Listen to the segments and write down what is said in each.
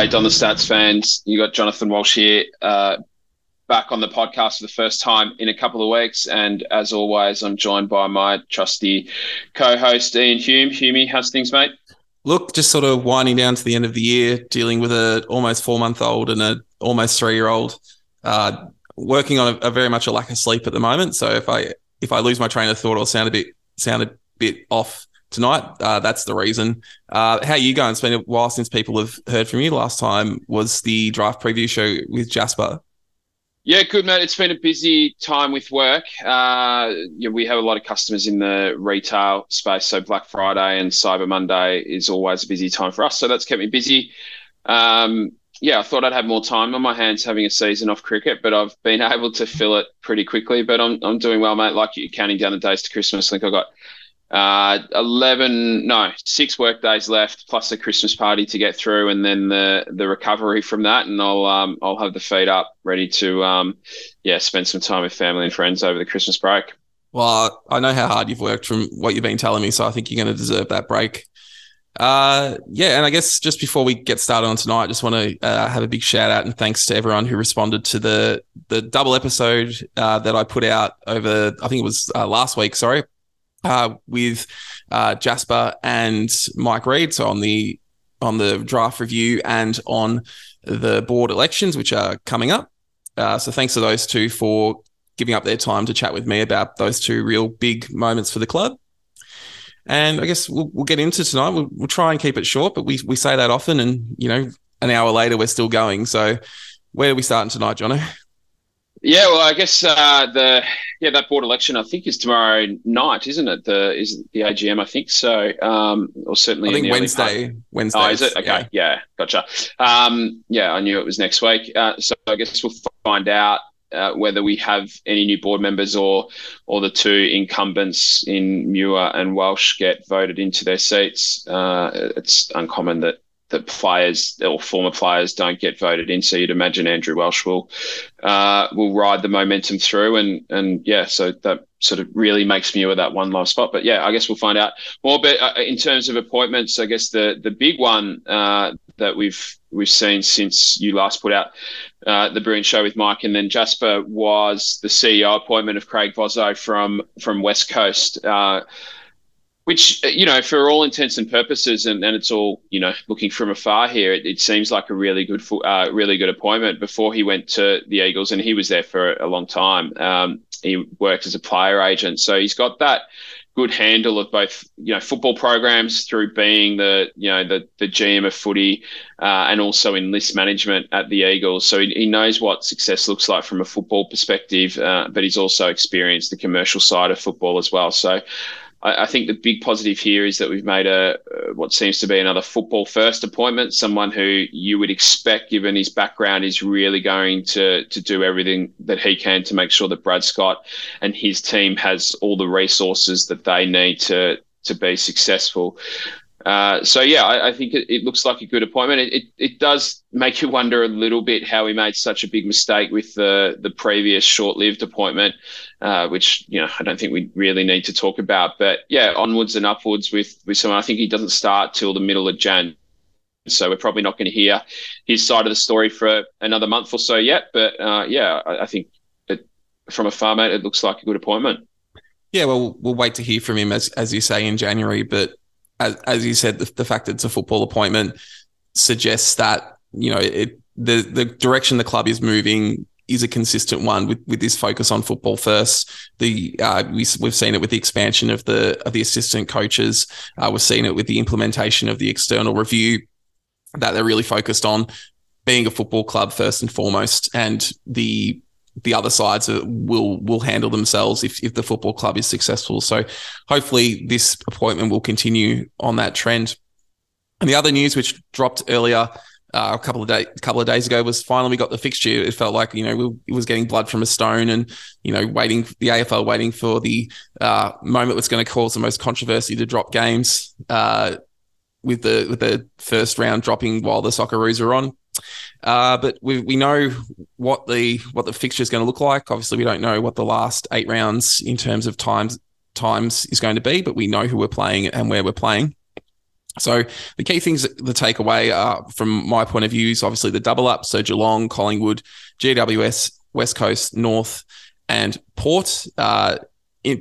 G'day, Don the Stats fans. You got Jonathan Walsh here, uh, back on the podcast for the first time in a couple of weeks. And as always, I'm joined by my trusty co host, Ian Hume. Humey, how's things, mate? Look, just sort of winding down to the end of the year, dealing with a almost four month old and a almost three year old. Uh, working on a, a, very much a lack of sleep at the moment. So if I if I lose my train of thought or sound a bit sound a bit off tonight. Uh, that's the reason. Uh, how you going? It's been a while since people have heard from you. Last time was the draft preview show with Jasper. Yeah, good mate. It's been a busy time with work. Uh, yeah, we have a lot of customers in the retail space, so Black Friday and Cyber Monday is always a busy time for us. So that's kept me busy. Um, yeah, I thought I'd have more time on my hands having a season off cricket, but I've been able to fill it pretty quickly. But I'm I'm doing well, mate. Like you're counting down the days to Christmas. I think I got uh, 11, no, six work days left, plus the Christmas party to get through, and then the the recovery from that. And I'll um, I'll have the feed up, ready to um, yeah, spend some time with family and friends over the Christmas break. Well, I know how hard you've worked from what you've been telling me, so I think you're going to deserve that break. Uh, yeah, and I guess just before we get started on tonight, I just want to uh, have a big shout out and thanks to everyone who responded to the the double episode uh, that I put out over. I think it was uh, last week. Sorry, uh, with uh, Jasper and Mike Reed. So on the on the draft review and on the board elections, which are coming up. Uh, so thanks to those two for giving up their time to chat with me about those two real big moments for the club. And I guess we'll, we'll get into tonight. We'll, we'll try and keep it short, but we we say that often, and you know, an hour later we're still going. So where are we starting tonight, Jono? Yeah, well, I guess uh, the yeah that board election I think is tomorrow night, isn't it? The is the AGM I think so, um, or certainly I think Wednesday. Wednesday. Oh, is it? Okay, yeah, yeah gotcha. Um, yeah, I knew it was next week. Uh, so I guess we'll find out uh, whether we have any new board members or or the two incumbents in Muir and Welsh get voted into their seats. Uh, it's uncommon that that players or former players don't get voted in. So you'd imagine Andrew Welsh will uh, will ride the momentum through, and and yeah, so that sort of really makes me with that one last spot. But yeah, I guess we'll find out more. But uh, in terms of appointments, I guess the the big one uh, that we've we've seen since you last put out uh, the brilliant show with Mike, and then Jasper was the CEO appointment of Craig Vozzo from from West Coast. Uh, which you know for all intents and purposes and, and it's all you know looking from afar here it, it seems like a really good uh, really good appointment before he went to the eagles and he was there for a long time um, he worked as a player agent so he's got that good handle of both you know football programs through being the you know the the GM of footy uh, and also in list management at the Eagles. So he, he knows what success looks like from a football perspective, uh, but he's also experienced the commercial side of football as well. So I, I, think the big positive here is that we've made a what seems to be another football first appointment. Someone who you would expect, given his background, is really going to to do everything that he can to make sure that Brad Scott and his team has all the resources that they need to to be successful. Uh, so yeah, I, I think it, it, looks like a good appointment. It, it, it does make you wonder a little bit how he made such a big mistake with the the previous short-lived appointment, uh, which you know I don't think we really need to talk about. But yeah, onwards and upwards with with someone. I think he doesn't start till the middle of Jan, so we're probably not going to hear his side of the story for another month or so yet. But uh, yeah, I, I think it, from a farmer, it looks like a good appointment. Yeah, well, we'll wait to hear from him as as you say in January, but as, as you said, the, the fact that it's a football appointment suggests that you know it, the the direction the club is moving is a consistent one with with this focus on football first. The uh, we, we've seen it with the expansion of the of the assistant coaches. Uh, we've seen it with the implementation of the external review that they're really focused on being a football club first and foremost, and the the other sides will will handle themselves if, if the football club is successful. So hopefully this appointment will continue on that trend. And the other news which dropped earlier uh, a couple of days a couple of days ago was finally we got the fixture. It felt like you know we, it was getting blood from a stone, and you know waiting the AFL waiting for the uh, moment that's going to cause the most controversy to drop games. Uh, with the with the first round dropping while the Socceroos are on. Uh, but we we know what the what the fixture is going to look like. Obviously, we don't know what the last eight rounds in terms of times times is going to be, but we know who we're playing and where we're playing. So the key things the takeaway are, from my point of view is obviously the double up. So Geelong, Collingwood, GWS, West Coast, North, and Port. Uh,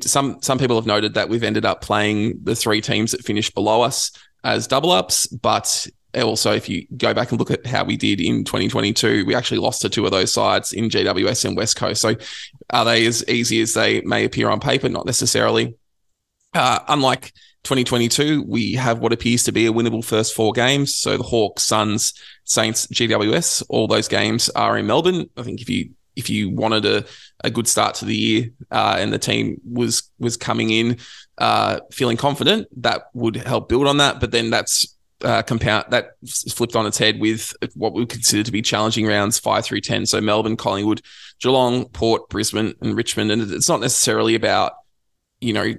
some some people have noted that we've ended up playing the three teams that finished below us as double ups, but also if you go back and look at how we did in 2022, we actually lost to two of those sides in GWS and West Coast. So are they as easy as they may appear on paper? Not necessarily. Uh, unlike 2022, we have what appears to be a winnable first four games. So the Hawks, Suns, Saints, GWS, all those games are in Melbourne. I think if you if you wanted a, a good start to the year uh, and the team was was coming in uh, feeling confident, that would help build on that. But then that's uh, compound that flipped on its head with what we consider to be challenging rounds five through ten. So Melbourne, Collingwood, Geelong, Port, Brisbane, and Richmond. And it's not necessarily about you know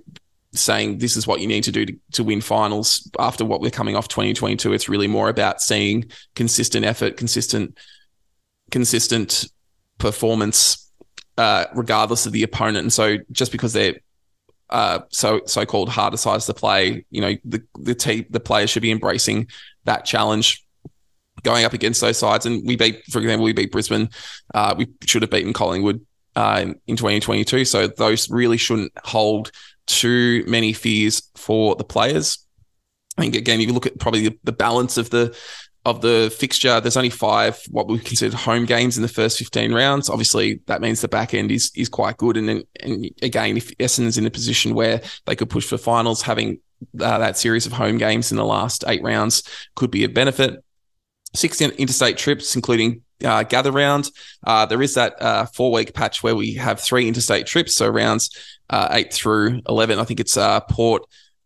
saying this is what you need to do to, to win finals after what we're coming off 2022 it's really more about seeing consistent effort consistent consistent performance uh, regardless of the opponent and so just because they're uh, so so-called harder sides to play you know the the team the players should be embracing that challenge going up against those sides and we beat for example we beat Brisbane uh, we should have beaten Collingwood uh, in 2022 so those really shouldn't hold too many fears for the players. I think again, if you look at probably the, the balance of the of the fixture. There's only five what we consider home games in the first 15 rounds. Obviously, that means the back end is is quite good. And then, and again, if Essendon's in a position where they could push for finals, having uh, that series of home games in the last eight rounds could be a benefit. Six interstate trips, including uh, gather round. Uh, there is that uh, four week patch where we have three interstate trips, so rounds uh, eight through eleven. I think it's uh, Port,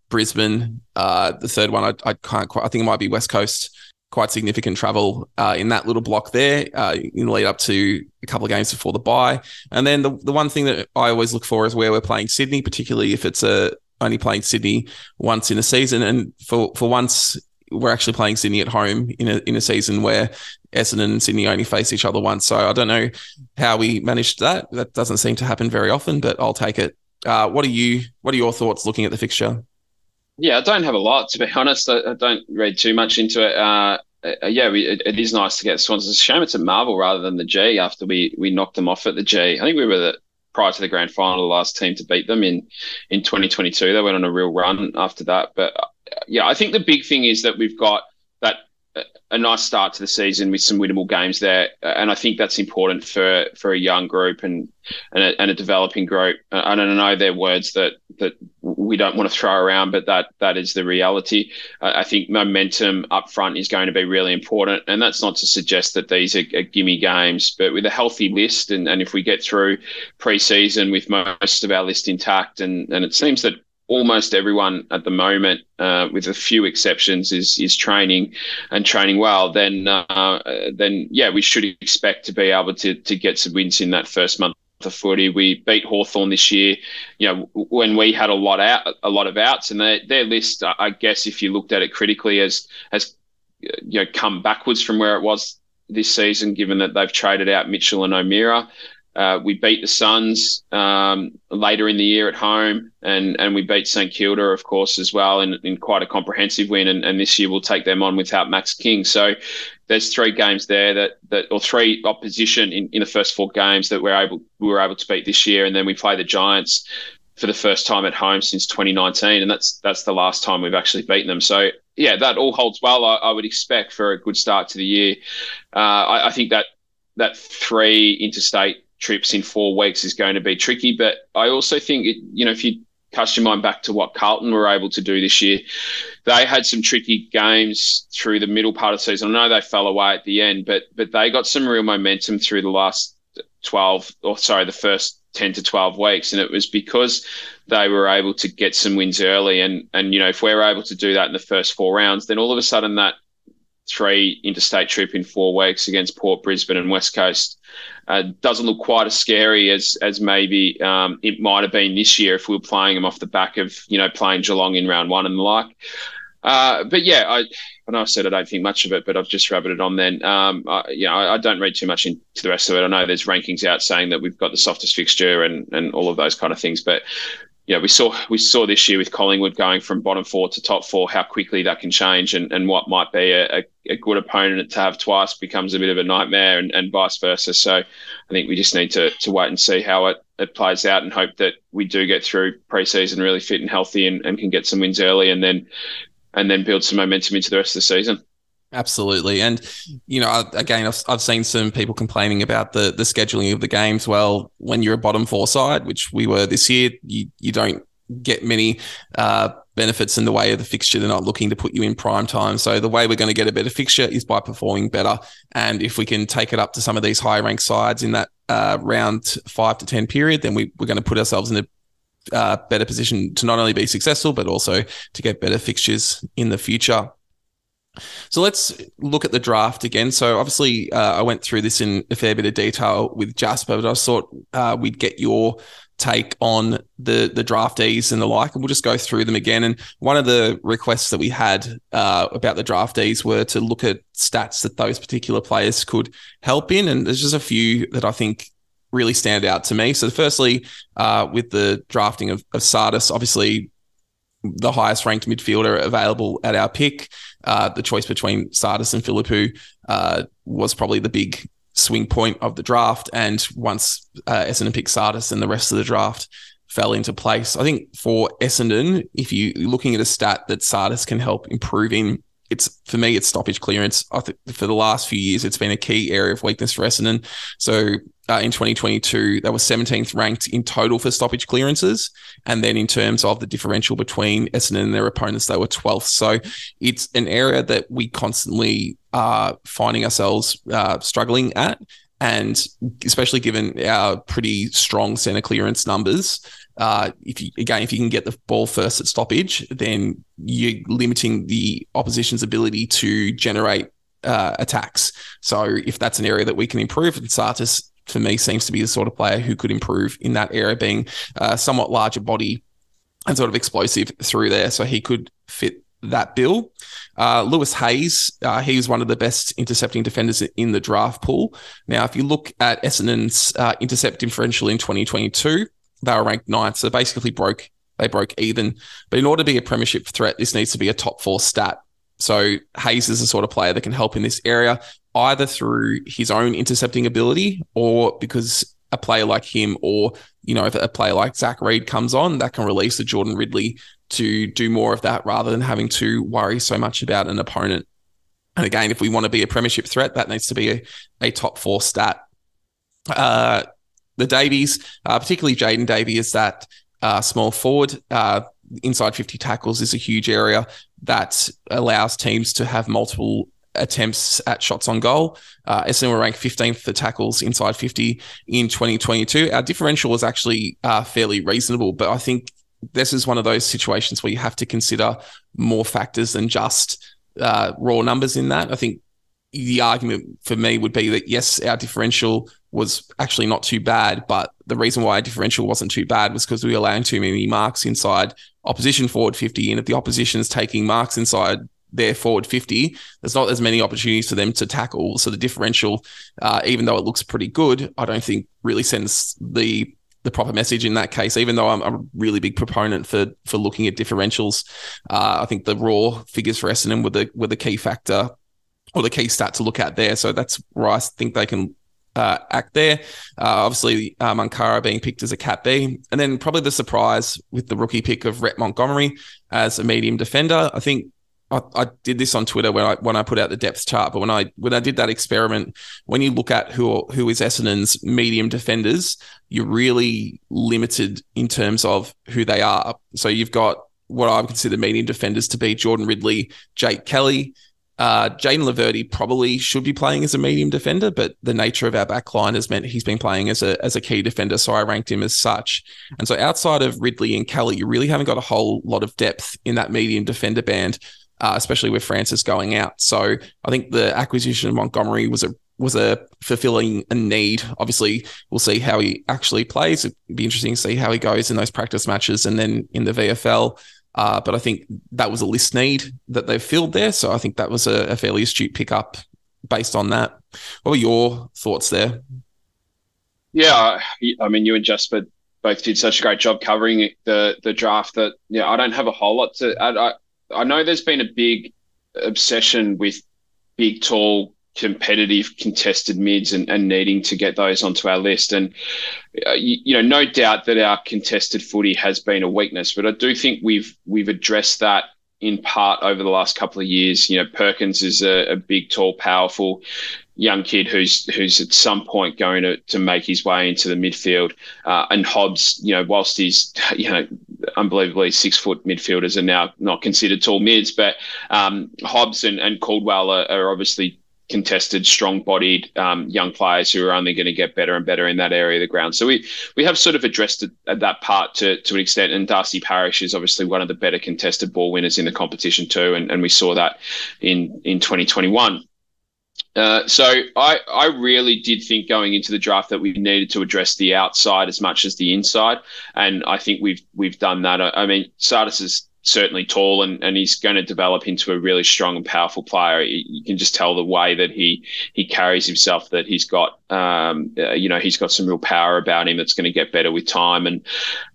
Brisbane. Uh, the third one, I, I, can't quite. I think it might be West Coast. Quite significant travel uh, in that little block there uh, in the lead up to a couple of games before the bye. And then the the one thing that I always look for is where we're playing Sydney, particularly if it's a only playing Sydney once in a season. And for for once we're actually playing Sydney at home in a in a season where Essendon and Sydney only face each other once. So I don't know how we managed that. That doesn't seem to happen very often, but I'll take it. Uh, what are you? What are your thoughts looking at the fixture? Yeah, I don't have a lot to be honest. I, I don't read too much into it. Uh, uh, yeah, we, it, it is nice to get Swans. It's a shame it's at Marvel rather than the G. After we we knocked them off at the G, I think we were the prior to the grand final, the last team to beat them in in 2022. They went on a real run after that. But uh, yeah, I think the big thing is that we've got that a nice start to the season with some winnable games there, and I think that's important for for a young group and and a, and a developing group. I don't know they're words that that we don't want to throw around, but that that is the reality. I think momentum up front is going to be really important, and that's not to suggest that these are, are gimme games, but with a healthy list, and, and if we get through pre-season with most of our list intact, and and it seems that almost everyone at the moment, uh, with a few exceptions, is is training and training well, then uh, then yeah, we should expect to be able to to get some wins in that first month of footy. We beat Hawthorn this year, you know, when we had a lot out a lot of outs, and their their list, I guess, if you looked at it critically, has has you know come backwards from where it was this season, given that they've traded out Mitchell and O'Meara. Uh, we beat the Suns um, later in the year at home, and and we beat St Kilda, of course, as well, in, in quite a comprehensive win. And, and this year we'll take them on without Max King. So there's three games there that that or three opposition in, in the first four games that we're able we were able to beat this year, and then we play the Giants for the first time at home since 2019, and that's that's the last time we've actually beaten them. So yeah, that all holds well. I, I would expect for a good start to the year. Uh, I, I think that that three interstate trips in four weeks is going to be tricky. But I also think, it, you know, if you cast your mind back to what Carlton were able to do this year, they had some tricky games through the middle part of the season. I know they fell away at the end, but but they got some real momentum through the last 12 or sorry, the first 10 to 12 weeks. And it was because they were able to get some wins early. And, and, you know, if we're able to do that in the first four rounds, then all of a sudden that three interstate trip in four weeks against Port, Brisbane, and West Coast uh, doesn't look quite as scary as as maybe um, it might have been this year if we were playing them off the back of you know playing Geelong in round one and the like. Uh, but yeah, I, I know I said I don't think much of it, but I've just rabbited on then. Um, I, you know, I, I, don't read too much into the rest of it. I know there's rankings out saying that we've got the softest fixture and, and all of those kind of things, but yeah, we saw we saw this year with Collingwood going from bottom four to top four how quickly that can change, and, and what might be a, a, good opponent to have twice becomes a bit of a nightmare, and, and vice versa. So I think we just need to to wait and see how it, it plays out, and hope that we do get through preseason really fit and healthy, and, and can get some wins early, and then and then build some momentum into the rest of the season. Absolutely, and you know, again, I've, I've seen some people complaining about the the scheduling of the games. Well, when you're a bottom four side, which we were this year, you you don't get many uh, benefits in the way of the fixture. They're not looking to put you in prime time. So the way we're going to get a better fixture is by performing better. And if we can take it up to some of these high ranked sides in that uh, round five to ten period, then we, we're going to put ourselves in a uh, better position to not only be successful but also to get better fixtures in the future. So let's look at the draft again. So obviously, uh, I went through this in a fair bit of detail with Jasper, but I thought uh, we'd get your take on the the draftees and the like, and we'll just go through them again. And one of the requests that we had uh, about the draftees were to look at stats that those particular players could help in, and there's just a few that I think really stand out to me. So, firstly, uh, with the drafting of, of Tsatas, obviously the highest ranked midfielder available at our pick. Uh, the choice between Tsatas and Phillipou uh, was probably the big swing point of the draft. And once uh, Essendon picked Tsatas and the rest of the draft fell into place. I think for Essendon, if you're looking at a stat that Tsatas can help improving, it's for me, it's stoppage clearance. I think for the last few years, it's been a key area of weakness for Essendon. So uh, in 2022, they were 17th ranked in total for stoppage clearances. And then in terms of the differential between Essendon and their opponents, they were 12th. So it's an area that we constantly are finding ourselves uh, struggling at. And especially given our pretty strong center clearance numbers, uh, if you again, if you can get the ball first at stoppage, then you're limiting the opposition's ability to generate uh, attacks. So if that's an area that we can improve, and Tsatas for me seems to be the sort of player who could improve in that area, being a somewhat larger body and sort of explosive through there. So he could fit that bill. Uh, Lewis Hayes, uh, he was one of the best intercepting defenders in the draft pool. Now, if you look at Essendon's uh, intercept differential in 2022, they were ranked ninth, so basically broke they broke even. But in order to be a premiership threat, this needs to be a top four stat. So Hayes is the sort of player that can help in this area, either through his own intercepting ability or because a player like him or you know if a player like Zach Reid comes on, that can release the Jordan Ridley to do more of that rather than having to worry so much about an opponent. And again, if we want to be a premiership threat, that needs to be a, a top four stat. Uh, the Daveys, uh, particularly Jaden Davey, is that uh, small forward. Uh, inside 50 tackles is a huge area that allows teams to have multiple attempts at shots on goal. Uh, Essendon were ranked 15th for tackles inside 50 in 2022. Our differential was actually uh, fairly reasonable, but I think this is one of those situations where you have to consider more factors than just uh, raw numbers in that. I think the argument for me would be that yes, our differential was actually not too bad, but the reason why our differential wasn't too bad was because we were allowing too many marks inside opposition forward 50. And if the opposition is taking marks inside their forward 50, there's not as many opportunities for them to tackle. So the differential, uh, even though it looks pretty good, I don't think really sends the the proper message in that case. Even though I'm, a really big proponent for for looking at differentials, uh, I think the raw figures for Essendon were the were the key factor or the key stat to look at there. So that's where I think they can uh, act there. Uh, obviously, uh, Munkara being picked as a cat B, and then probably the surprise with the rookie pick of Rhett Montgomery as a medium defender. I think I, I, did this on Twitter when I when I put out the depth chart, but when I when I did that experiment, when you look at who who is Essendon's medium defenders, you're really limited in terms of who they are. So you've got what I would consider medium defenders to be Jordan Ridley, Jake Kelly, uh, Jayden Laverde probably should be playing as a medium defender, but the nature of our back line has meant he's been playing as a as a key defender, so I ranked him as such. And so outside of Ridley and Kelly, you really haven't got a whole lot of depth in that medium defender band, uh, especially with Francis going out. So I think the acquisition of Montgomery was a was a fulfilling a need. Obviously, we'll see how he actually plays. It'd be interesting to see how he goes in those practice matches and then in the VFL. Uh, but I think that was a list need that they've filled there. So I think that was a, a fairly astute pickup based on that. What were your thoughts there? Yeah, I mean, you and Jasper both did such a great job covering the the draft that yeah, I don't have a whole lot to. I, I know there's been a big obsession with big, tall, competitive, contested mids and, and needing to get those onto our list. And, uh, you, you, know, no doubt that our contested footy has been a weakness, but I do think we've we've addressed that in part over the last couple of years. You know, Perkins is a, a big, tall, powerful young kid who's who's at some point going to, to make his way into the midfield. Uh, and Hobbs, you know, whilst he's you know unbelievably six foot midfielders are now not considered tall mids, but um, Hobbs and, and Caldwell are, are obviously contested, strong-bodied um, young players who are only going to get better and better in that area of the ground. So we we have sort of addressed it, that part to to an extent. And Darcy Parish is obviously one of the better contested ball winners in the competition too, and, and we saw that in in 2021. Uh, so I, I really did think going into the draft that we needed to address the outside as much as the inside, and I think we've we've done that. I, I mean, Tsatas is certainly tall and, and he's going to develop into a really strong and powerful player. You can just tell the way that he he carries himself that he's got um, uh, you know he's got some real power about him that's going to get better with time and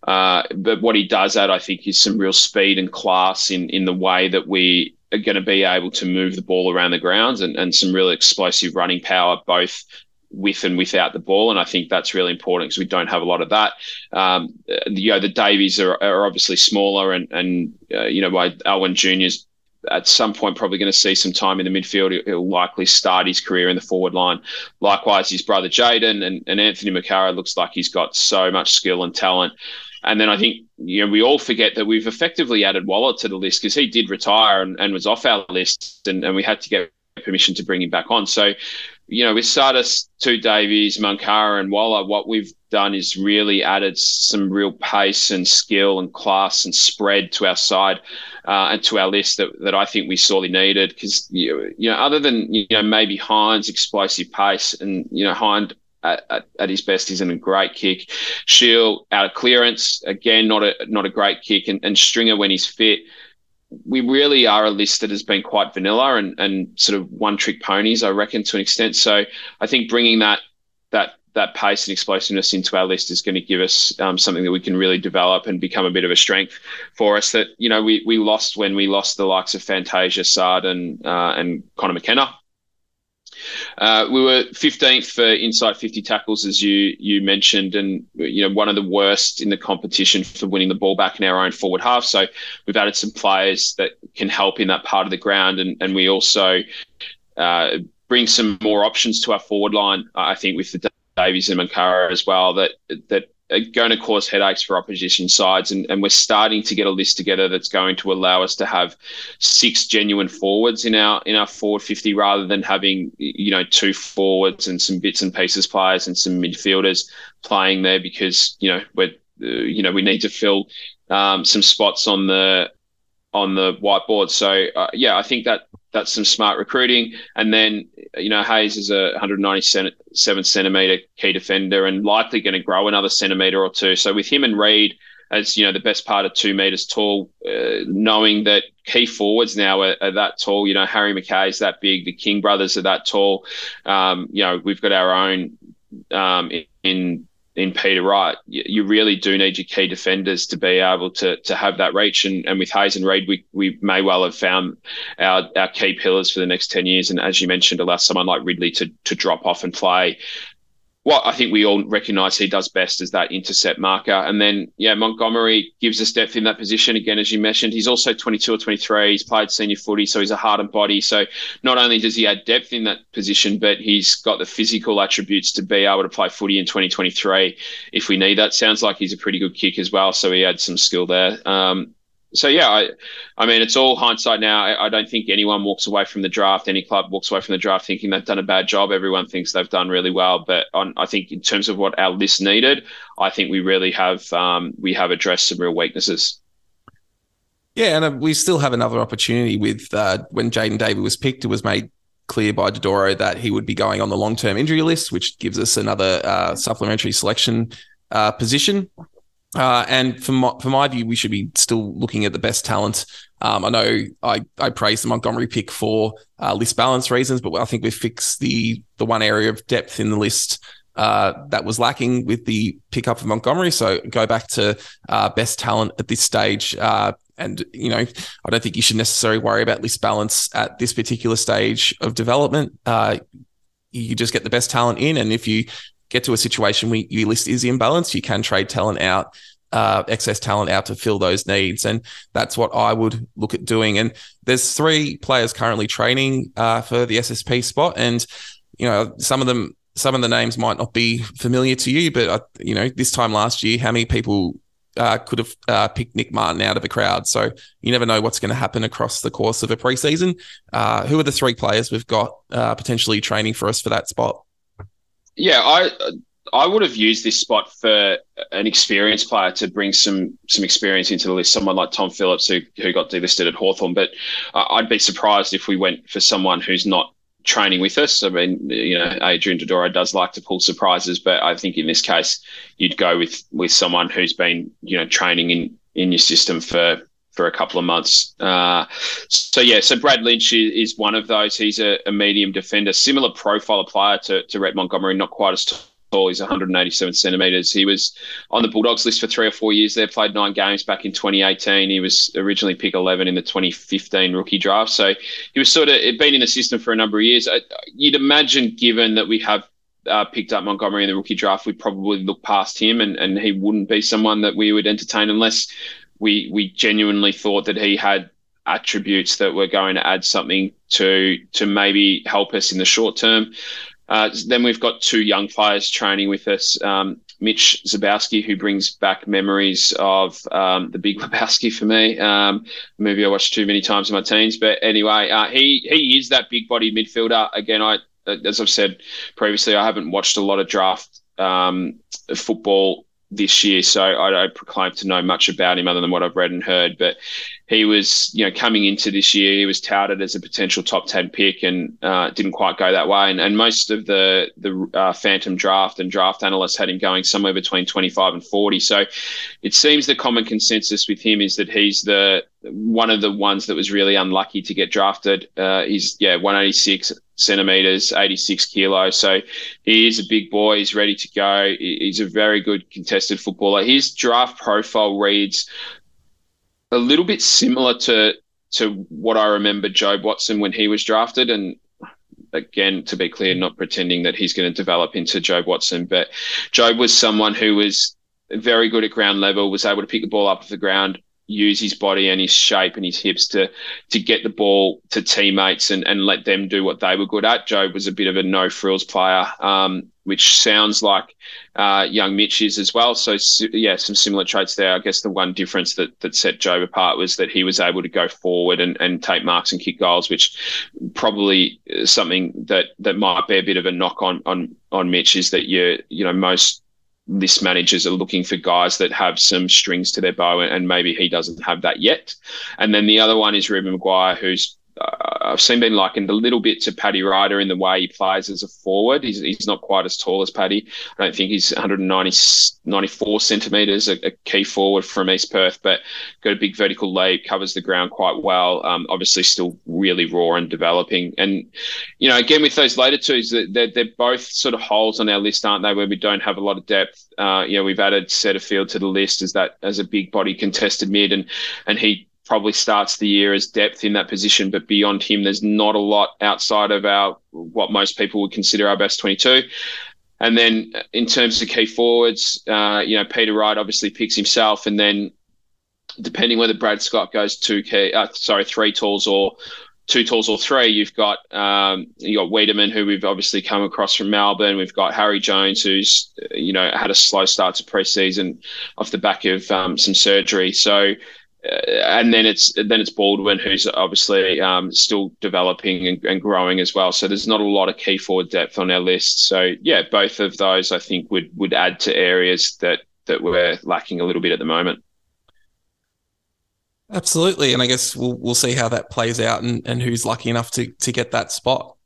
uh, but what he does add I think is some real speed and class in in the way that we are going to be able to move the ball around the grounds and, and some really explosive running power, both with and without the ball. And I think that's really important because we don't have a lot of that. Um, you know, the Daveys are, are obviously smaller and, and uh, you know, by Alwyn Jr.'s at some point probably going to see some time in the midfield. He'll likely start his career in the forward line. Likewise, his brother Jaden and, and Anthony Munkara looks like he's got so much skill and talent. And then I think you know we all forget that we've effectively added Waller to the list because he did retire and, and was off our list, and, and we had to get permission to bring him back on. So, you know, with Tsatas, two Daveys, Munkara, and Waller, what we've done is really added some real pace and skill and class and spread to our side uh, and to our list that, that I think we sorely needed. Because you, know, other than you know maybe Hind's explosive pace and you know Hind's at, at, at, his best. In a great kick. Shiel out of clearance again, not a not a great kick, and, and Stringer when he's fit. We really are a list that has been quite vanilla and, and sort of one trick ponies, I reckon, to an extent. So I think bringing that that that pace and explosiveness into our list is going to give us um, something that we can really develop and become a bit of a strength for us. That you know we we lost when we lost the likes of Fantasia, Saad, and uh, and Conor McKenna uh, we were 15th for inside 50 tackles, as you you mentioned, and you know one of the worst in the competition for winning the ball back in our own forward half. So we've added some players that can help in that part of the ground, and and we also uh, bring some more options to our forward line. I think with the Daveys and Munkara as well that that going to cause headaches for opposition sides. And, and we're starting to get a list together that's going to allow us to have six genuine forwards in our in our forward 50 rather than having, you know, two forwards and some bits and pieces players and some midfielders playing there because, you know, we're, uh, you know, we need to fill um, some spots on the on the whiteboard. So uh, yeah, I think that that's some smart recruiting. And then, you know, Hayes is a 197 centimeter key defender and likely going to grow another centimeter or two. So with him and Reid as, you know, the best part of two meters tall, uh, knowing that key forwards now are, are, that tall, you know, Harry McKay is that big, the King brothers are that tall. Um, you know, we've got our own um, in, in Peter Wright, you, really do need your key defenders to be able to to have that reach. And, and with Hayes and Reid, we, we may well have found our, our key pillars for the next 10 years. And as you mentioned, allow someone like Ridley to, to drop off and play what I think we all recognise he does best is that intercept marker. And then, yeah, Montgomery gives us depth in that position. Again, as you mentioned, he's also 22 or 23. He's played senior footy, so he's a hardened body. So not only does he add depth in that position, but he's got the physical attributes to be able to play footy in 2023 if we need that. Sounds like he's a pretty good kick as well. So he adds some skill there. Um, so yeah, I, I mean, it's all hindsight now. I, I, don't think anyone walks away from the draft. Any club walks away from the draft thinking they've done a bad job. Everyone thinks they've done really well. But on, I think in terms of what our list needed, I think we really have um, we have addressed some real weaknesses. Yeah, and uh, we still have another opportunity with uh, when Jaden Davey was picked. It was made clear by Dodoro that he would be going on the long term injury list, which gives us another uh, supplementary selection uh, position. Uh, and for my, for my view, we should be still looking at the best talent. Um, I know I, I praise the Montgomery pick for uh, list balance reasons, but I think we've fixed the the one area of depth in the list uh, that was lacking with the pickup of Montgomery. So go back to uh, best talent at this stage. Uh, and, you know, I don't think you should necessarily worry about list balance at this particular stage of development. Uh, you just get the best talent in. And if you get to a situation where your list is imbalanced, you can trade talent out, uh, excess talent out to fill those needs. And that's what I would look at doing. And there's three players currently training uh, for the SSP spot. And, you know, some of them, some of the names might not be familiar to you, but, uh, you know, this time last year, how many people uh, could have uh, picked Nick Martin out of a crowd. So you never know what's going to happen across the course of a preseason. Uh, who are the three players we've got uh, potentially training for us for that spot? Yeah, I I would have used this spot for an experienced player to bring some some experience into the list. Someone like Tom Phillips, who who got delisted at Hawthorn. but uh, I'd be surprised if we went for someone who's not training with us. I mean, you know, Adrian Dodoro does like to pull surprises, but I think in this case, you'd go with with someone who's been, you know, training in in your system for for a couple of months. Uh, so yeah, so Brad Lynch is, one of those. He's a, a, medium defender, similar profile of player to to Rhett Montgomery, not quite as tall. He's 187 centimeters. He was on the Bulldogs list for three or four years there, played nine games back in 2018. He was originally pick 11 in the 2015 rookie draft. So he was sort of been in the system for a number of years. You'd imagine, given that we have uh, picked up Montgomery in the rookie draft, we'd probably look past him and, and he wouldn't be someone that we would entertain unless we, we genuinely thought that he had attributes that were going to add something to to maybe help us in the short term. Uh, then we've got two young players training with us. Um, Mitch Szybkowski, who brings back memories of um, the Big Lebowski for me. Um, movie I watched too many times in my teens. But anyway, uh, he he is that big body midfielder. Again, I as I've said previously, I haven't watched a lot of draft um, football this year, so I don't proclaim to know much about him other than what I've read and heard. But he was, you know, coming into this year, he was touted as a potential top ten pick, and uh, didn't quite go that way. And, and most of the the uh, Phantom draft and draft analysts had him going somewhere between twenty five and forty. So it seems the common consensus with him is that he's the one of the ones that was really unlucky to get drafted. Uh, he's yeah, one eighty six centimeters, 86 kilos. So he is a big boy. He's ready to go. He's a very good contested footballer. His draft profile reads a little bit similar to to what I remember Jobe Watson when he was drafted. And again, to be clear, not pretending that he's going to develop into Jobe Watson, but Jobe was someone who was very good at ground level, was able to pick the ball up off the ground, use his body and his shape and his hips to to get the ball to teammates and, and let them do what they were good at. Jobe was a bit of a no frills player, um, which sounds like uh, young Mitch is as well. So yeah, some similar traits there. I guess the one difference that that set Jobe apart was that he was able to go forward and, and take marks and kick goals, which probably something that that might be a bit of a knock on on on Mitch is that you you know most list managers are looking for guys that have some strings to their bow, and maybe he doesn't have that yet. And then the other one is Reuben McGuire, who's I've seen been likened a little bit to Paddy Ryder in the way he plays as a forward. He's, he's not quite as tall as Paddy. I don't think he's 194 centimetres, a, a, key forward from East Perth, but got a big vertical leap, covers the ground quite well. Um, obviously, still really raw and developing. And, you know, again, with those later twos, they're, they're both sort of holes on our list, aren't they, where we don't have a lot of depth. Uh, you know, we've added Setterfield to the list as that as a big body contested mid, and and he probably starts the year as depth in that position, but beyond him, there's not a lot outside of our what most people would consider our best 22. And then in terms of key forwards, uh, you know, Peter Wright obviously picks himself, and then depending whether Brad Scott goes two key, uh, sorry, three tools or two tools or three, you've got um, you got Weideman, who we've obviously come across from Melbourne. We've got Harry Jones, who's you know had a slow start to preseason off the back of um, some surgery. So uh, and then it's then it's Baldwin who's obviously um, still developing and, and, growing as well. So there's not a lot of key forward depth on our list. So yeah, both of those I think would would add to areas that that we're lacking a little bit at the moment. Absolutely, and I guess we'll we'll see how that plays out and, and who's lucky enough to to get that spot.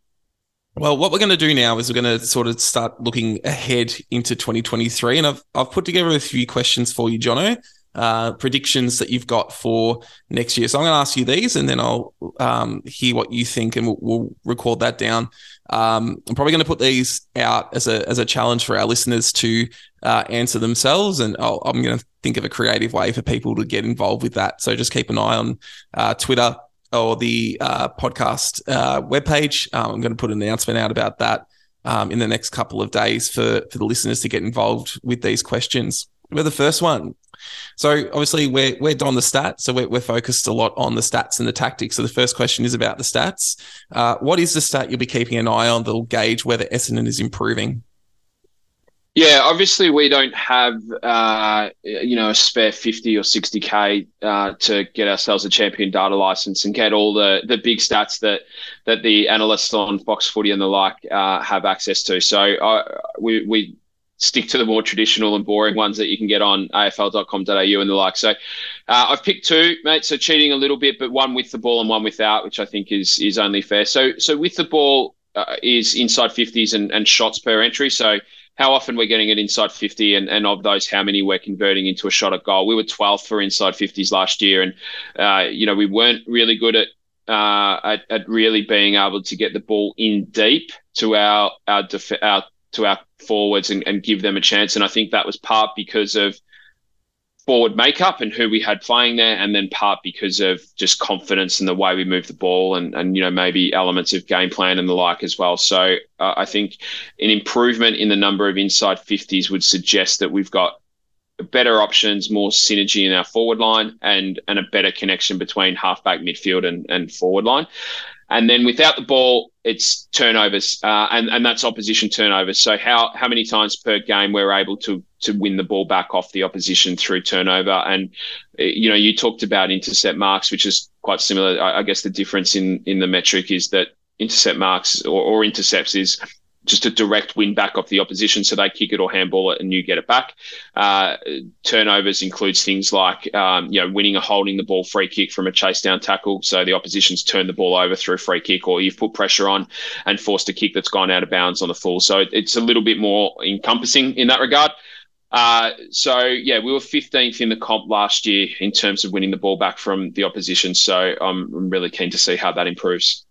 Well, what we're going to do now is we're going to sort of start looking ahead into 2023, and I've I've put together a few questions for you, Jono uh, predictions that you've got for next year. So I'm going to ask you these, and then I'll um, hear what you think, and we'll, we'll record that down. Um, I'm probably going to put these out as a as a challenge for our listeners to uh, answer themselves, and i am going to think of a creative way for people to get involved with that. So just keep an eye on uh, Twitter or the uh, podcast uh, webpage. Um, I'm going to put an announcement out about that um, in the next couple of days for for the listeners to get involved with these questions. We're the first one. So obviously we're we're on the stats, so we're, we're focused a lot on the stats and the tactics. So the first question is about the stats. Uh, what is the stat you'll be keeping an eye on that'll gauge whether Essendon is improving? Yeah, obviously we don't have uh, you know a spare fifty or sixty k uh, to get ourselves a champion data license and get all the the big stats that that the analysts on Fox Footy and the like uh, have access to. So uh, we we stick to the more traditional and boring ones that you can get on afl.com.au and the like. So uh, I've picked two, mate. So cheating a little bit, but one with the ball and one without, which I think is is only fair. So so with the ball uh, is inside fifties and, and shots per entry. So how often we're getting it inside 50 and, and of those how many we're converting into a shot at goal we were 12th for inside 50s last year and uh, you know we weren't really good at, uh, at, at really being able to get the ball in deep to our our, def- our to our forwards and, and give them a chance and I think that was part because of forward makeup and who we had playing there, and then part because of just confidence and the way we move the ball and, and you know maybe elements of game plan and the like as well. So uh, I think an improvement in the number of inside 50s would suggest that we've got better options, more synergy in our forward line, and and a better connection between halfback, midfield, and, and forward line. And then without the ball, it's turnovers, uh, and and that's opposition turnovers. So how how many times per game we're able to to win the ball back off the opposition through turnover? And uh, you know, you talked about intercept marks, which is quite similar. I, I guess the difference in in the metric is that intercept marks or, or intercepts is just a direct win back off the opposition. So they kick it or handball it and you get it back. Uh, turnovers includes things like, um, you know, winning or holding the ball free kick from a chase down tackle. So the opposition's turned the ball over through a free kick or you've put pressure on and forced a kick that's gone out of bounds on the full. So it's a little bit more encompassing in that regard. Uh, so yeah, we were 15th in the comp last year in terms of winning the ball back from the opposition. So I'm really keen to see how that improves.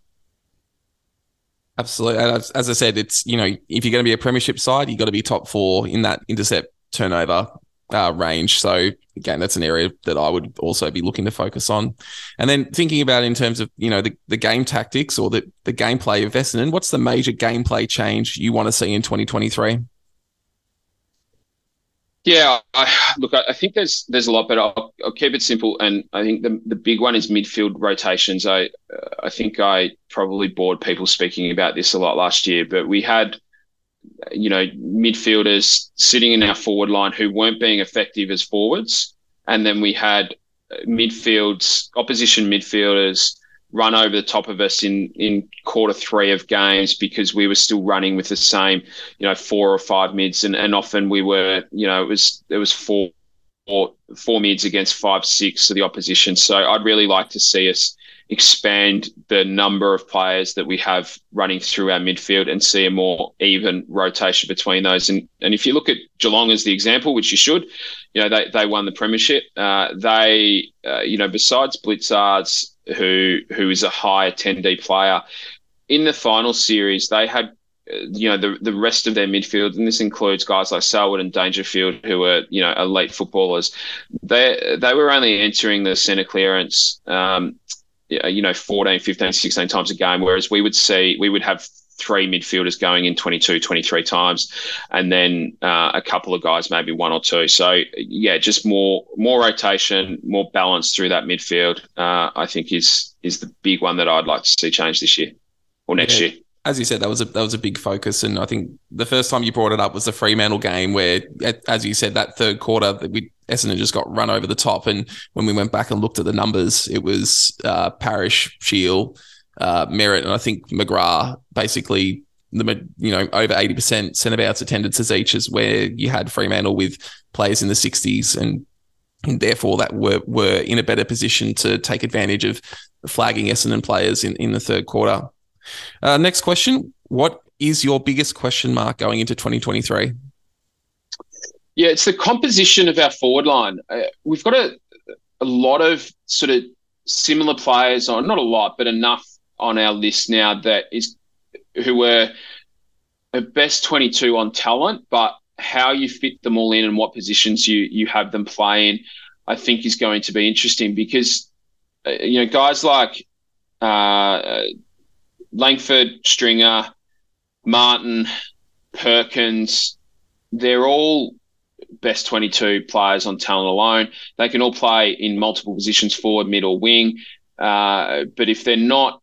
Absolutely. As, as, I said, it's, you know, if you're going to be a premiership side, you've got to be top four in that intercept turnover uh, range. So again, that's an area that I would also be looking to focus on. And then thinking about in terms of, you know, the, the game tactics or the, the gameplay of Essendon, what's the major gameplay change you want to see in 2023? Yeah, I, look, I think there's there's a lot, but I'll, I'll, keep it simple. And I think the the big one is midfield rotations. I I think I probably bored people speaking about this a lot last year, but we had, you know, midfielders sitting in our forward line who weren't being effective as forwards, and then we had midfields, opposition midfielders run over the top of us in in quarter three of games because we were still running with the same, you know, four or five mids, and, and often we were, you know, it was it was four or four mids against five six of the opposition. So I'd really like to see us expand the number of players that we have running through our midfield and see a more even rotation between those. And and if you look at Geelong as the example, which you should, you know, they, they won the premiership. Uh, they, uh, you know, besides Blicavs who who is a high attendee player. In the final series, they had you know the the rest of their midfield, and this includes guys like Selwood and Dangerfield, who are you know elite footballers. They they were only entering the centre clearance, um, you know, 14, 15, 16 times a game, whereas we would see we would have three midfielders going in 22, 23 times, and then uh, a couple of guys, maybe one or two. So yeah, just more more rotation, more balance through that midfield. Uh, I think is is the big one that I'd like to see change this year or next yeah. year. As you said, that was a that was a big focus, and I think the first time you brought it up was the Fremantle game, where, as you said, that third quarter that we Essendon just got run over the top, and when we went back and looked at the numbers, it was uh, Parish, Shiel, uh, and I think McGrath basically the you know over eighty percent centre bounce attendances each is where you had Fremantle with players in the sixties and. And therefore, that were were in a better position to take advantage of flagging Essendon players in, in the third quarter. Uh, next question: What is your biggest question mark going into 2023? Yeah, it's the composition of our forward line. Uh, we've got a, a lot of sort of similar players, or not a lot, but enough on our list now that is who were best 22 on talent, but how you fit them all in and what positions you you have them play in, I think is going to be interesting because uh, you know guys like uh, Langford, Stringer, Martin, Perkins, they're all best 22 players on talent alone. They can all play in multiple positions, forward, mid, or wing. Uh, but if they're not,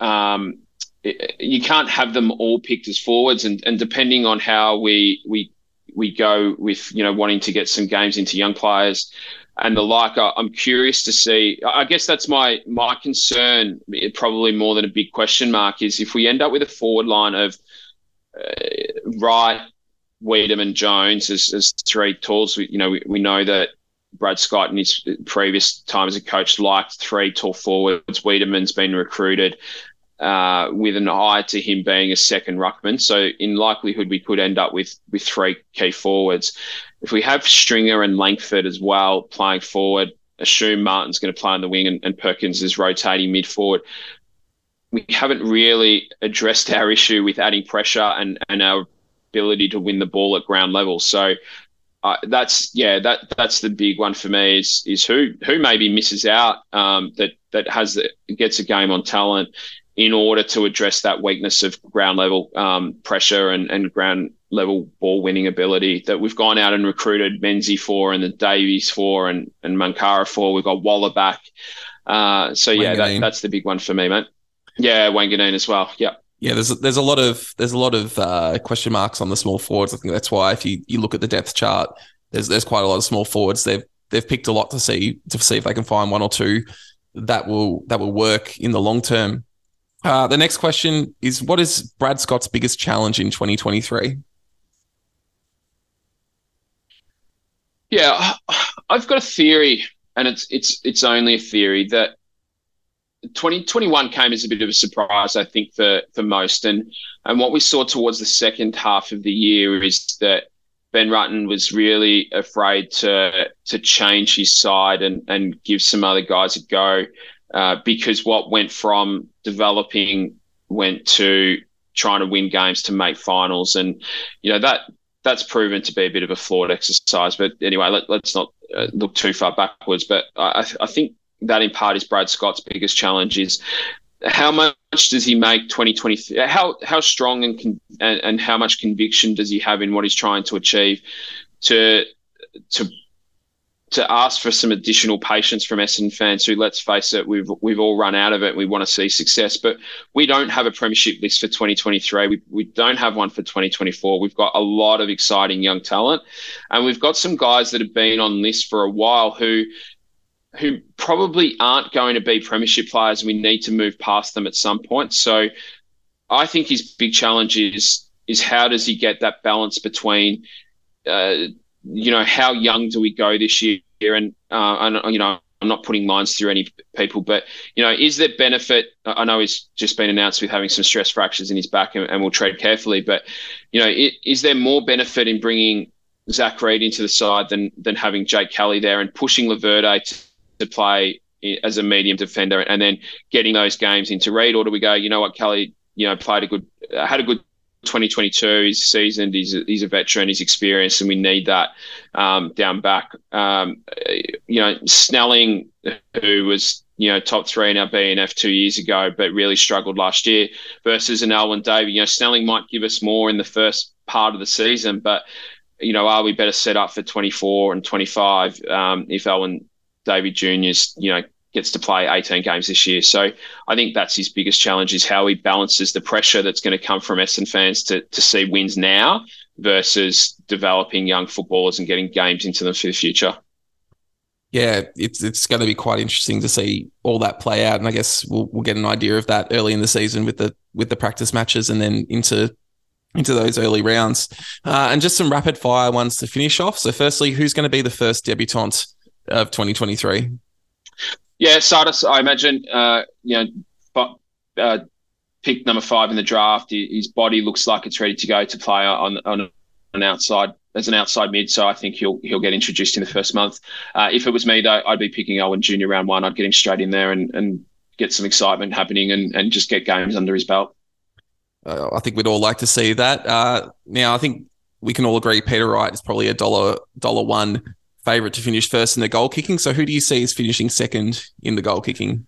um, you can't have them all picked as forwards. And, and depending on how we we we go with you know wanting to get some games into young players and the like, I'm curious to see. I guess that's my my concern, probably more than a big question mark, is if we end up with a forward line of uh, Wright, and Jones as, as three tools. We, you know, we, we know that Brad Scott in his previous time as a coach liked three tall forwards. Weideman's been recruited uh, with an eye to him being a second ruckman. So in likelihood, we could end up with with three key forwards. If we have Stringer and Langford as well playing forward, assume Martin's going to play on the wing and, and Perkins is rotating mid forward. We haven't really addressed our issue with adding pressure and, and our ability to win the ball at ground level. So uh, that's yeah, that that's the big one for me is is who who maybe misses out um, that that has the, gets a game on talent in order to address that weakness of ground level um, pressure and, and ground level ball winning ability that we've gone out and recruited Menzie for and the Daveys for and, and Munkara for. We've got Waller back. Uh, so yeah, that, that's the big one for me, man. Yeah, Wanganeen as well. Yeah. Yeah, there's there's a lot of there's a lot of uh, question marks on the small forwards. I think that's why if you, you look at the depth chart, there's there's quite a lot of small forwards. They've they've picked a lot to see to see if they can find one or two that will that will work in the long term. Uh, the next question is: What is Brad Scott's biggest challenge in 2023? Yeah, I've got a theory, and it's it's it's only a theory that 2021 came as a bit of a surprise, I think, for for most. And and what we saw towards the second half of the year is that Ben Rutten was really afraid to to change his side and and give some other guys a go. Uh, because what went from developing went to trying to win games to make finals, and you know that that's proven to be a bit of a flawed exercise. But anyway, let, us not uh, look too far backwards. But I, I think that in part is Brad Scott's biggest challenge is how much does he make 2020 how how strong and, and and how much conviction does he have in what he's trying to achieve to to to ask for some additional patience from Essendon fans who, let's face it, we've we've all run out of it. We want to see success, but we don't have a premiership list for 2023. We, we don't have one for 2024. We've got a lot of exciting young talent, and we've got some guys that have been on lists for a while who who probably aren't going to be premiership players. We need to move past them at some point. So, I think his big challenge is is how does he get that balance between uh, you know, how young do we go this year? And, uh, and you know, I'm not putting lines through any people, but you know, is there benefit? I know he's just been announced with having some stress fractures in his back, and, and we'll tread carefully. But you know, is there more benefit in bringing Zach Reid into the side than than having Jake Kelly there and pushing Laverde to, to play as a medium defender, and then getting those games into Reid, or do we go? You know what, Kelly, you know, played a good, had a good 2022. He's seasoned. He's a, he's a veteran. He's experienced, and we need that um, down back. Um, you know, Snelling, who was you know top three in our BNF two years ago, but really struggled last year, versus an Alwyn Davey. You know, Snelling might give us more in the first part of the season, but you know, are we better set up for 24 and 25 um, if Alwyn Davey Junior's you know gets to play 18 games this year. So I think that's his biggest challenge is how he balances the pressure that's going to come from Essendon fans to, to see wins now versus developing young footballers and getting games into them for the future. Yeah, it's it's going to be quite interesting to see all that play out, and I guess we'll we'll get an idea of that early in the season with the with the practice matches, and then into into those early rounds. Uh, and just some rapid fire ones to finish off. So, firstly, who's going to be the first debutante of 2023? Yeah, Tsatas, I imagine, uh, you know, but, uh, pick number five in the draft. His body looks like it's ready to go to play on on an outside as an outside mid, so I think he'll he'll get introduced in the first month. Uh, if it was me, though, I'd be picking Alwyn Junior round one. I'd get him straight in there and, and get some excitement happening and, and just get games under his belt. Uh, I think we'd all like to see that. Uh, now, I think we can all agree Peter Wright is probably a dollar dollar one favourite to finish first in the goal kicking. So, who do you see as finishing second in the goal kicking?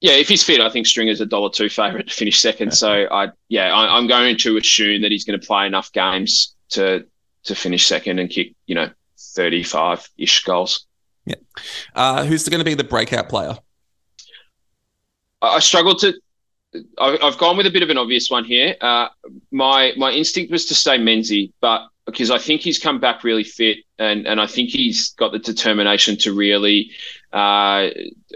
Yeah, if he's fit, I think Stringer's a dollar two favourite to finish second. So, I yeah, I, I'm going to assume that he's going to play enough games to to finish second and kick, you know, thirty five ish goals. Yeah. Uh, who's going to be the breakout player? I struggled to. I've gone with a bit of an obvious one here. Uh, my my instinct was to say Menzie, but because I think he's come back really fit, and and I think he's got the determination to really uh,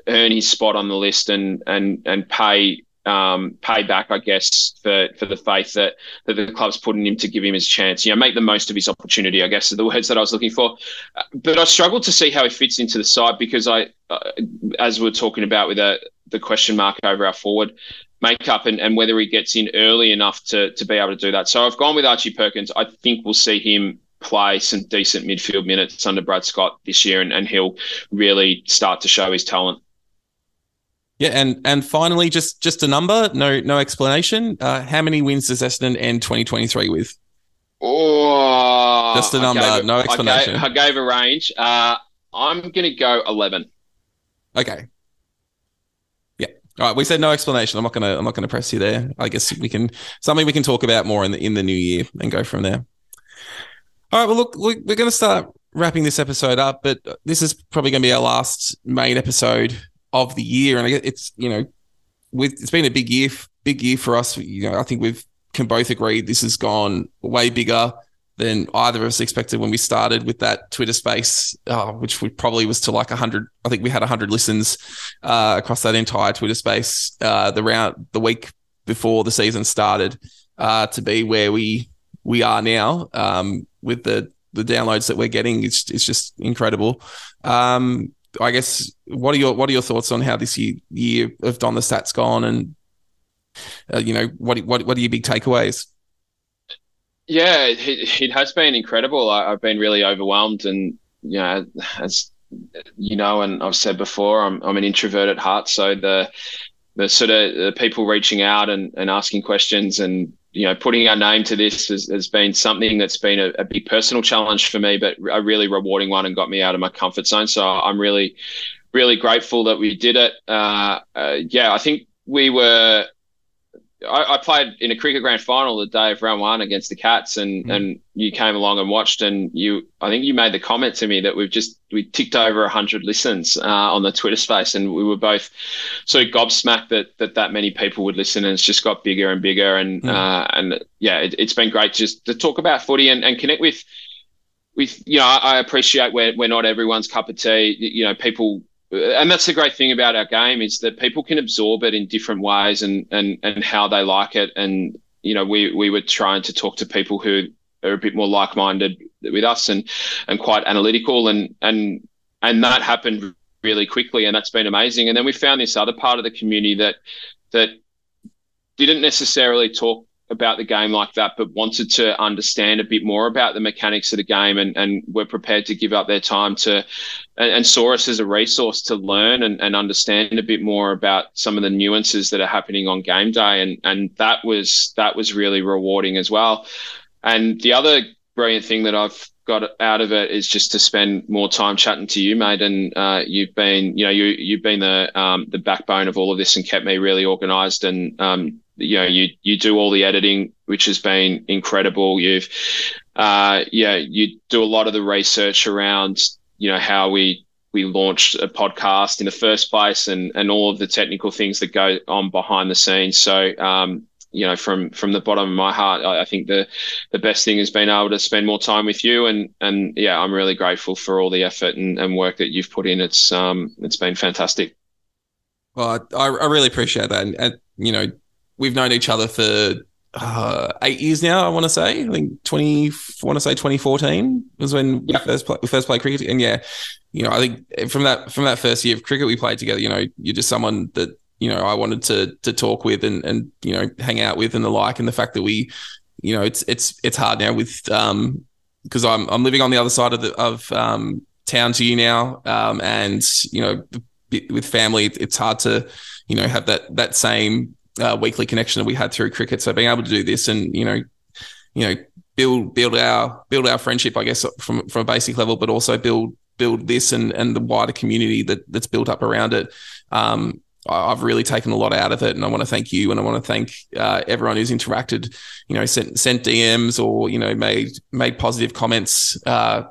earn his spot on the list and and and pay um, pay back, I guess, for for the faith that that the club's put in him to give him his chance. You know, make the most of his opportunity. I guess are the words that I was looking for. But I struggled to see how he fits into the side because I, uh, as we are talking about with a, the question mark over our forward makeup and, and whether he gets in early enough to to be able to do that. So I've gone with Archie Perkins. I think we'll see him play some decent midfield minutes under Brad Scott this year, and, and he'll really start to show his talent. Yeah, and and finally, just just a number, no no explanation. Uh, how many wins does Essendon end 2023 with? Oh, just a number, no explanation. I gave, I gave a range. Uh, I'm going to go 11. Okay. All right. We said no explanation. I'm not gonna. I'm not gonna press you there. I guess we can something we can talk about more in the in the new year and go from there. All right. Well, look, we're going to start wrapping this episode up, but this is probably going to be our last main episode of the year. And I guess it's you know, with it's been a big year, big year for us. You know, I think we've can both agree this has gone way bigger than either of us expected when we started with that Twitter space, uh, which we probably was to like 100. I think we had 100 listens uh, across that entire Twitter space uh, the round the week before the season started uh, to be where we we are now um, with the the downloads that we're getting. It's it's just incredible. Um, I guess what are your what are your thoughts on how this year, year of Don the Stats gone, and uh, you know what what what are your big takeaways? Yeah, it, it has been incredible. I, have been really overwhelmed, and you know, as you know, and I've said before, I'm I'm an introvert at heart, so the the sort of the people reaching out and, and asking questions and you know, putting our name to this has, has been something that's been a, a, big personal challenge for me, but a really rewarding one and got me out of my comfort zone. So I'm really, really grateful that we did it. Uh, uh, yeah, I think we were I, I, played in a cricket grand final the day of round one against the Cats, and mm. and you came along and watched, and you I think you made the comment to me that we've just we ticked over hundred listens uh, on the Twitter space, and we were both of gobsmacked that that that many people would listen, and it's just got bigger and bigger, and mm. uh, and yeah, it, has been great just to talk about footy and, and connect with. With you know, I appreciate we're, we're not everyone's cup of tea. You know, people and that's the great thing about our game is that people can absorb it in different ways and and and how they like it. And you know we we were trying to talk to people who are a bit more like-minded with us and and quite analytical and and and that happened really quickly and that's been amazing. And then we found this other part of the community that that didn't necessarily talk about the game like that, but wanted to understand a bit more about the mechanics of the game and, and were prepared to give up their time to and, and saw us as a resource to learn and, and understand a bit more about some of the nuances that are happening on game day. And and that was that was really rewarding as well. And the other brilliant thing that I've got out of it is just to spend more time chatting to you, mate. And uh, you've been, you know, you you've been the um, the backbone of all of this and kept me really organised. And um, you know, you you do all the editing, which has been incredible. You've, uh, yeah, you do a lot of the research around, you know, how we we launched a podcast in the first place and and all of the technical things that go on behind the scenes. So um, you know, from from the bottom of my heart, I, I, think the the best thing has been able to spend more time with you, and and yeah, I'm really grateful for all the effort and, and work that you've put in. It's um it's been fantastic. Well, I, I really appreciate that, and, and you know, we've known each other for uh, eight years now. I want to say. I think twenty. I want to say twenty fourteen was when we first play, we first played cricket. And yeah, you know, I think from that from that first year of cricket we played together, you know, you're just someone that you know I wanted to to talk with and and you know hang out with and the like. And the fact that we, you know, it's it's it's hard now with um because I'm I'm living on the other side of the of um, town to you now, um, and you know with family it's hard to you know have that that same uh, weekly connection that we had through cricket. So being able to do this and you know you know build build our build our friendship, I guess from from a basic level, but also build build this and and the wider community that that's built up around it. Um, I've really taken a lot out of it, and I want to thank you, and I want to thank uh, everyone who's interacted. You know, sent sent DMs or you know made made positive comments uh,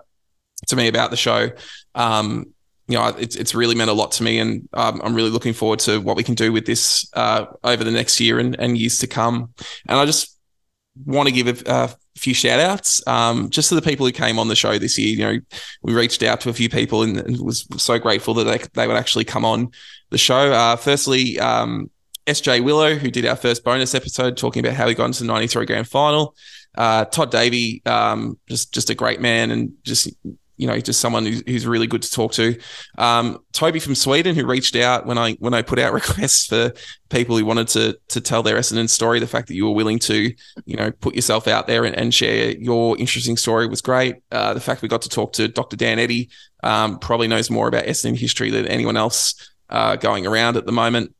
to me about the show. Um, you know, it's it's really meant a lot to me, and um, I'm really looking forward to what we can do with this uh, over the next year and, and years to come. And I just want to give a, a few shout outs um, just to the people who came on the show this year. You know, we reached out to a few people and, and was so grateful that they, they would actually come on the show. Uh, firstly, um, SJ Willow, who did our first bonus episode talking about how he got into the 93 grand final. Uh, Todd Davey, um, just just a great man and just you know, just someone who's, who's really good to talk to. Um, Toby from Sweden, who reached out when I when I put out requests for people who wanted to to tell their Essendon story. The fact that you were willing to, you know, put yourself out there and, and share your interesting story was great. Uh, the fact we got to talk to Dr. Dan Eddy, um, probably knows more about Essendon history than anyone else uh, going around at the moment.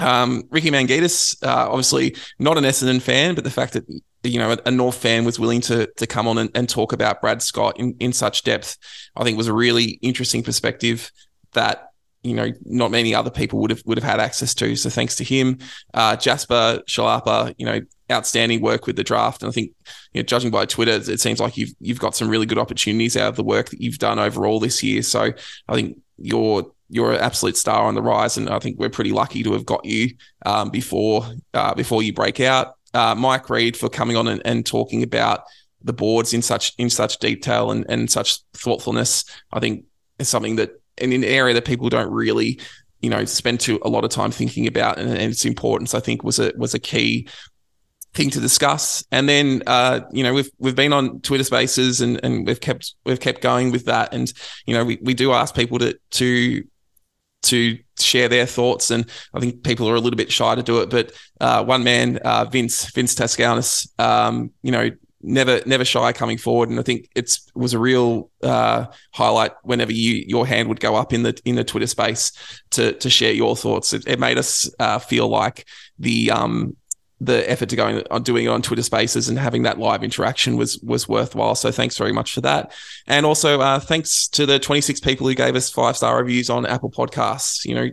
Um, Ricky Mangitis, uh, obviously not an Essendon fan, but the fact that you know, a, North fan was willing to to come on and, and talk about Brad Scott in, in such depth, I think was a really interesting perspective that you know not many other people would have would have had access to. So thanks to him, uh, Jasper Shalapa, you know, outstanding work with the draft, and I think you know, judging by Twitter, it seems like you've you've got some really good opportunities out of the work that you've done overall this year. So I think you're you're an absolute star on the rise, and I think we're pretty lucky to have got you um, before uh, before you break out uh, Mike Reid for coming on and, and, talking about the boards in such in such detail and, and such thoughtfulness. I think is something that in an area that people don't really, you know, spend too a lot of time thinking about and, and its importance. I think was a was a key thing to discuss. And then uh, you know, we've we've been on Twitter Spaces and and we've kept we've kept going with that. And you know, we, we do ask people to to to share their thoughts. And I think people are a little bit shy to do it. But uh, one man, uh, Vince Vince Tascaunis, um, you know, never never shy coming forward. And I think it's was a real uh, highlight whenever you your hand would go up in the in the Twitter space to to share your thoughts. It, it made us uh, feel like the um, the effort to going on doing it on Twitter Spaces and having that live interaction was was worthwhile. So thanks very much for that, and also uh, thanks to the 26 people who gave us five star reviews on Apple Podcasts. You know,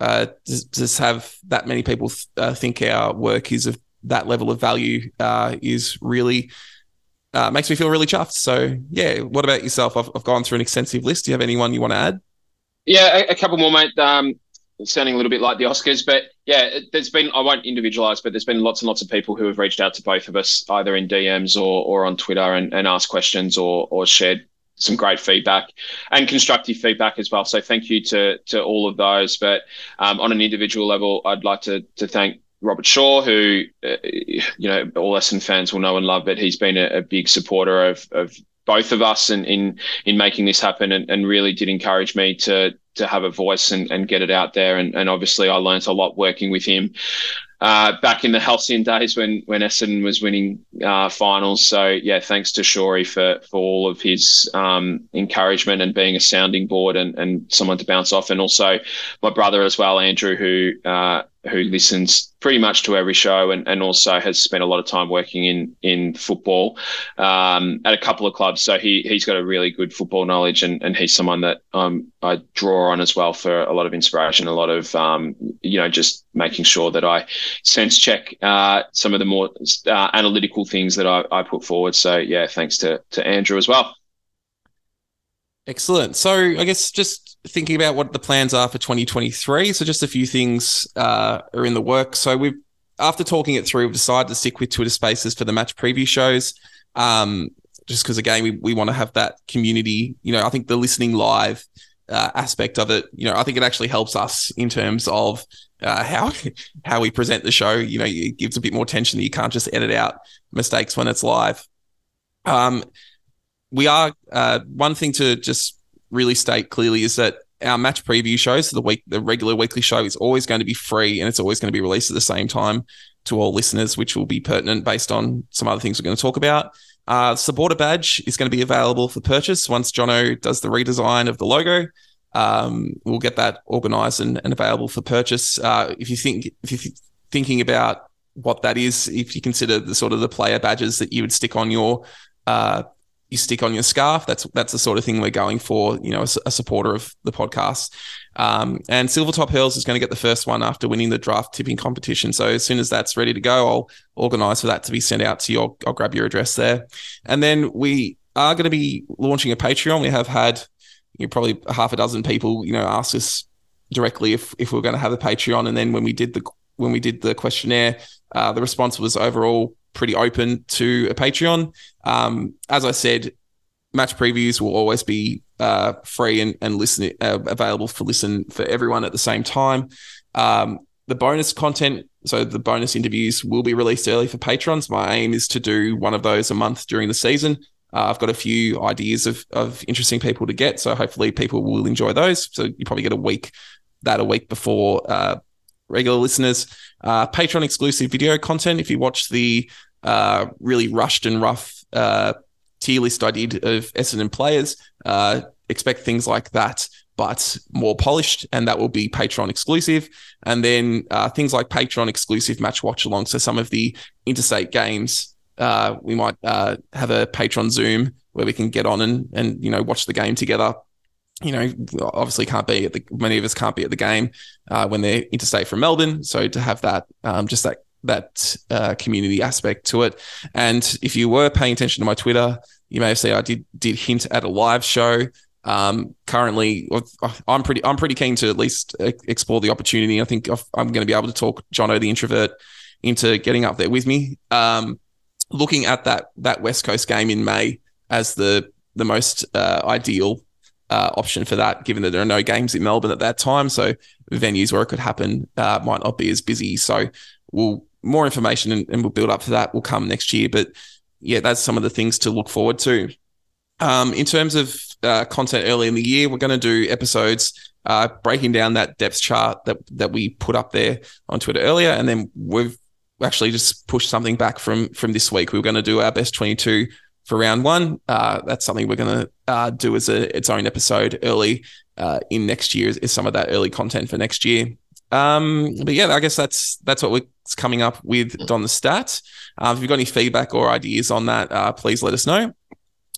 uh, just, just have that many people th- uh, think our work is of that level of value uh, is really. Uh, makes me feel really chuffed. So, yeah. What about yourself? I've, I've gone through an extensive list. Do you have anyone you want to add? Yeah, a, a couple more, mate. Um, sounding a little bit like the Oscars, but yeah, there's been I won't individualize, but there's been lots and lots of people who have reached out to both of us either in DMs or or on Twitter and, and asked questions or or shared some great feedback and constructive feedback as well. So thank you to to all of those. But um, on an individual level, I'd like to to thank Robert Shaw, who uh, you know all Essendon fans will know and love, but he's been a, a big supporter of of both of us in in, in making this happen and, and really did encourage me to to have a voice and, and get it out there. And, and obviously, I learned a lot working with him uh, back in the Halcyon days when when Essendon was winning uh, finals. So yeah, thanks to Shorey for for all of his um, encouragement and being a sounding board and, and someone to bounce off, and also my brother as well, Andrew, who uh, who listens pretty much to every show and, and also has spent a lot of time working in in football um, at a couple of clubs. So he he's got a really good football knowledge and, and he's someone that um, I draw on as well for a lot of inspiration, a lot of um, you know just making sure that I sense check uh, some of the more uh, analytical things that I, I put forward. So yeah, thanks to to Andrew as well. Excellent. So I guess just thinking about what the plans are for 2023. So just a few things uh, are in the work. So we've after talking it through, we've decided to stick with Twitter Spaces for the match preview shows. Um, just because again, we, we want to have that community. You know, I think the listening live uh, aspect of it, you know, I think it actually helps us in terms of uh, how how we present the show. You know, it gives a bit more tension. that You can't just edit out mistakes when it's live. Um, we are uh, one thing to just really state clearly is that our match preview shows, so the week, the regular weekly show, is always going to be free and it's always going to be released at the same time to all listeners, which will be pertinent based on some other things we're going to talk about. Uh, supporter badge is going to be available for purchase once Jono does the redesign of the logo. Um, we'll get that organized and, and available for purchase. Uh, if you think if you're thinking about what that is, if you consider the sort of the player badges that you would stick on your uh, you stick on your scarf. That's that's the sort of thing we're going for. You know, a, a supporter of the podcast. Um, and Silvertop Hills is going to get the first one after winning the draft tipping competition. So as soon as that's ready to go, I'll organise for that to be sent out to you. I'll, I'll grab your address there, and then we are going to be launching a Patreon. We have had you know, probably half a dozen people, you know, ask us directly if if we are going to have a Patreon, and then when we did the when we did the questionnaire, uh, the response was overall pretty open to a Patreon. Um, as I said, match previews will always be uh, free and, and listen uh, available for listen for everyone at the same time. Um, the bonus content, so the bonus interviews, will be released early for patrons. My aim is to do one of those a month during the season. Uh, I've got a few ideas of, of interesting people to get, so hopefully people will enjoy those. So you probably get a week that a week before uh, regular listeners. Uh, Patreon exclusive video content. If you watch the uh, really rushed and rough uh, tier list I did of Essendon players, uh, expect things like that, but more polished, and that will be Patreon exclusive. And then uh, things like Patreon exclusive match watch along. So some of the interstate games, uh, we might have a Patreon Zoom where we can get on and and you know watch the game together you know, obviously can't be at the many of us can't be at the game uh, when they're interstate from Melbourne. So to have that, um, just that that uh, community aspect to it. And if you were paying attention to my Twitter, you may have seen I did did hint at a live show. Um, currently, I'm pretty I'm pretty keen to at least explore the opportunity. I think I'm going to be able to talk Jono the introvert into getting up there with me. Um, looking at that that West Coast game in May as the the most uh, ideal uh, option for that, given that there are no games in Melbourne at that time. So venues where it could happen uh, might not be as busy. So we'll more information and, and, we'll build up for that will come next year. But yeah, that's some of the things to look forward to. Um, in terms of uh, content early in the year, we're going to do episodes uh, breaking down that depth chart that that we put up there on Twitter earlier, and then we've actually just pushed something back from from this week. We were going to do our best 22 for round one. Uh, that's something we're going to uh, do as a, its own episode early uh, in next year. Is, some of that early content for next year. Um, but yeah, I guess that's that's what we're coming up with Don the Stat. Uh, if you've got any feedback or ideas on that, uh, please let us know.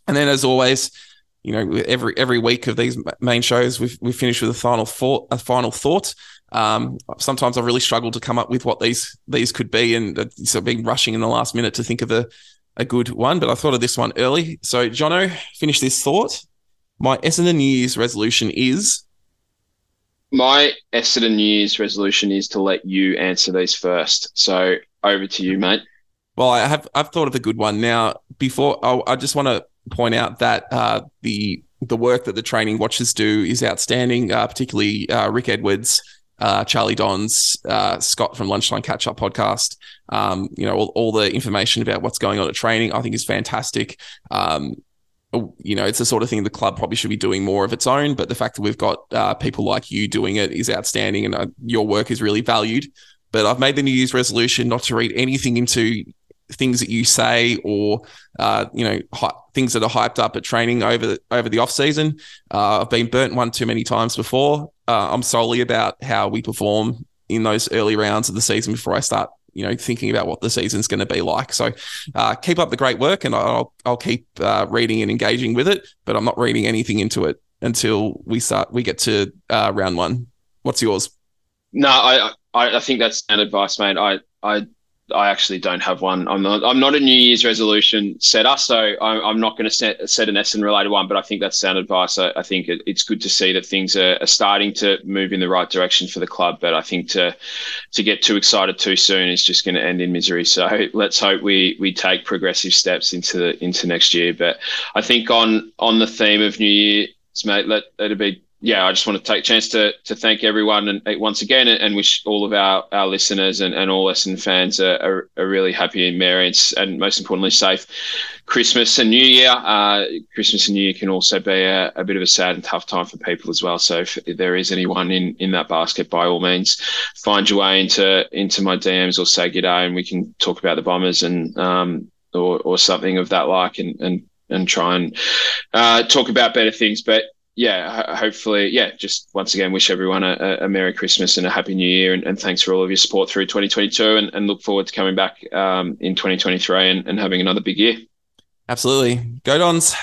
And then, as always, you know, every every week of these main shows, we we finish with a final thought. A final thought. Um, sometimes I've really struggle to come up with what these these could be, and so being rushing in the last minute to think of a a good one, but I thought of this one early. So, Jono, finish this thought. My Essendon New Year's resolution is. My Essendon New Year's resolution is to let you answer these first. So, over to you, mate. Well, I have I've thought of a good one now. Before I, I just want to point out that uh, the the work that the training watchers do is outstanding, uh, particularly uh, Rick Edwards uh, Charlie Dons, uh, Scott from Lunchtime Catch Up podcast. Um, you know, all, all, the information about what's going on at training, I think is fantastic. Um, you know, it's the sort of thing the club probably should be doing more of its own. But the fact that we've got uh, people like you doing it is outstanding, and uh, your work is really valued. But I've made the New Year's resolution not to read anything into things that you say or uh, you know hi- things that are hyped up at training over the, over the off season. Uh, I've been burnt one too many times before, uh, I'm solely about how we perform in those early rounds of the season before I start, you know, thinking about what the season's going to be like. So uh, keep up the great work, and I'll I'll keep uh, reading and engaging with it. But I'm not reading anything into it until we start. We get to uh, round one. What's yours? No, I I, I think that's an advice, mate. I I I actually don't have one. I'm not. I'm not a New Year's resolution setter, so I'm, I'm not going to set set an Essendon related one. But I think that's sound advice. I, I think it, it's good to see that things are, are, starting to move in the right direction for the club. But I think to to get too excited too soon is just going to end in misery. So let's hope we we take progressive steps into the, into next year. But I think on on the theme of New Year's, mate, let let it be yeah, I just want to take a chance to to thank everyone and once again and wish all of our, our listeners and, and all Essendon fans a, a, a really happy and merry and, and, most importantly safe Christmas and New Year. Uh, Christmas and New Year can also be a, a, bit of a sad and tough time for people as well. So if there is anyone in, in that basket, by all means, find your way into into my DMs or say g'day and we can talk about the Bombers and um, or, or something of that like and, and and try and uh, talk about better things. But yeah, hopefully, yeah, just once again, wish everyone a, a Merry Christmas and a Happy New Year. And, and, thanks for all of your support through 2022 and, and look forward to coming back um, in 2023 and, and having another big year. Absolutely. Go Dons.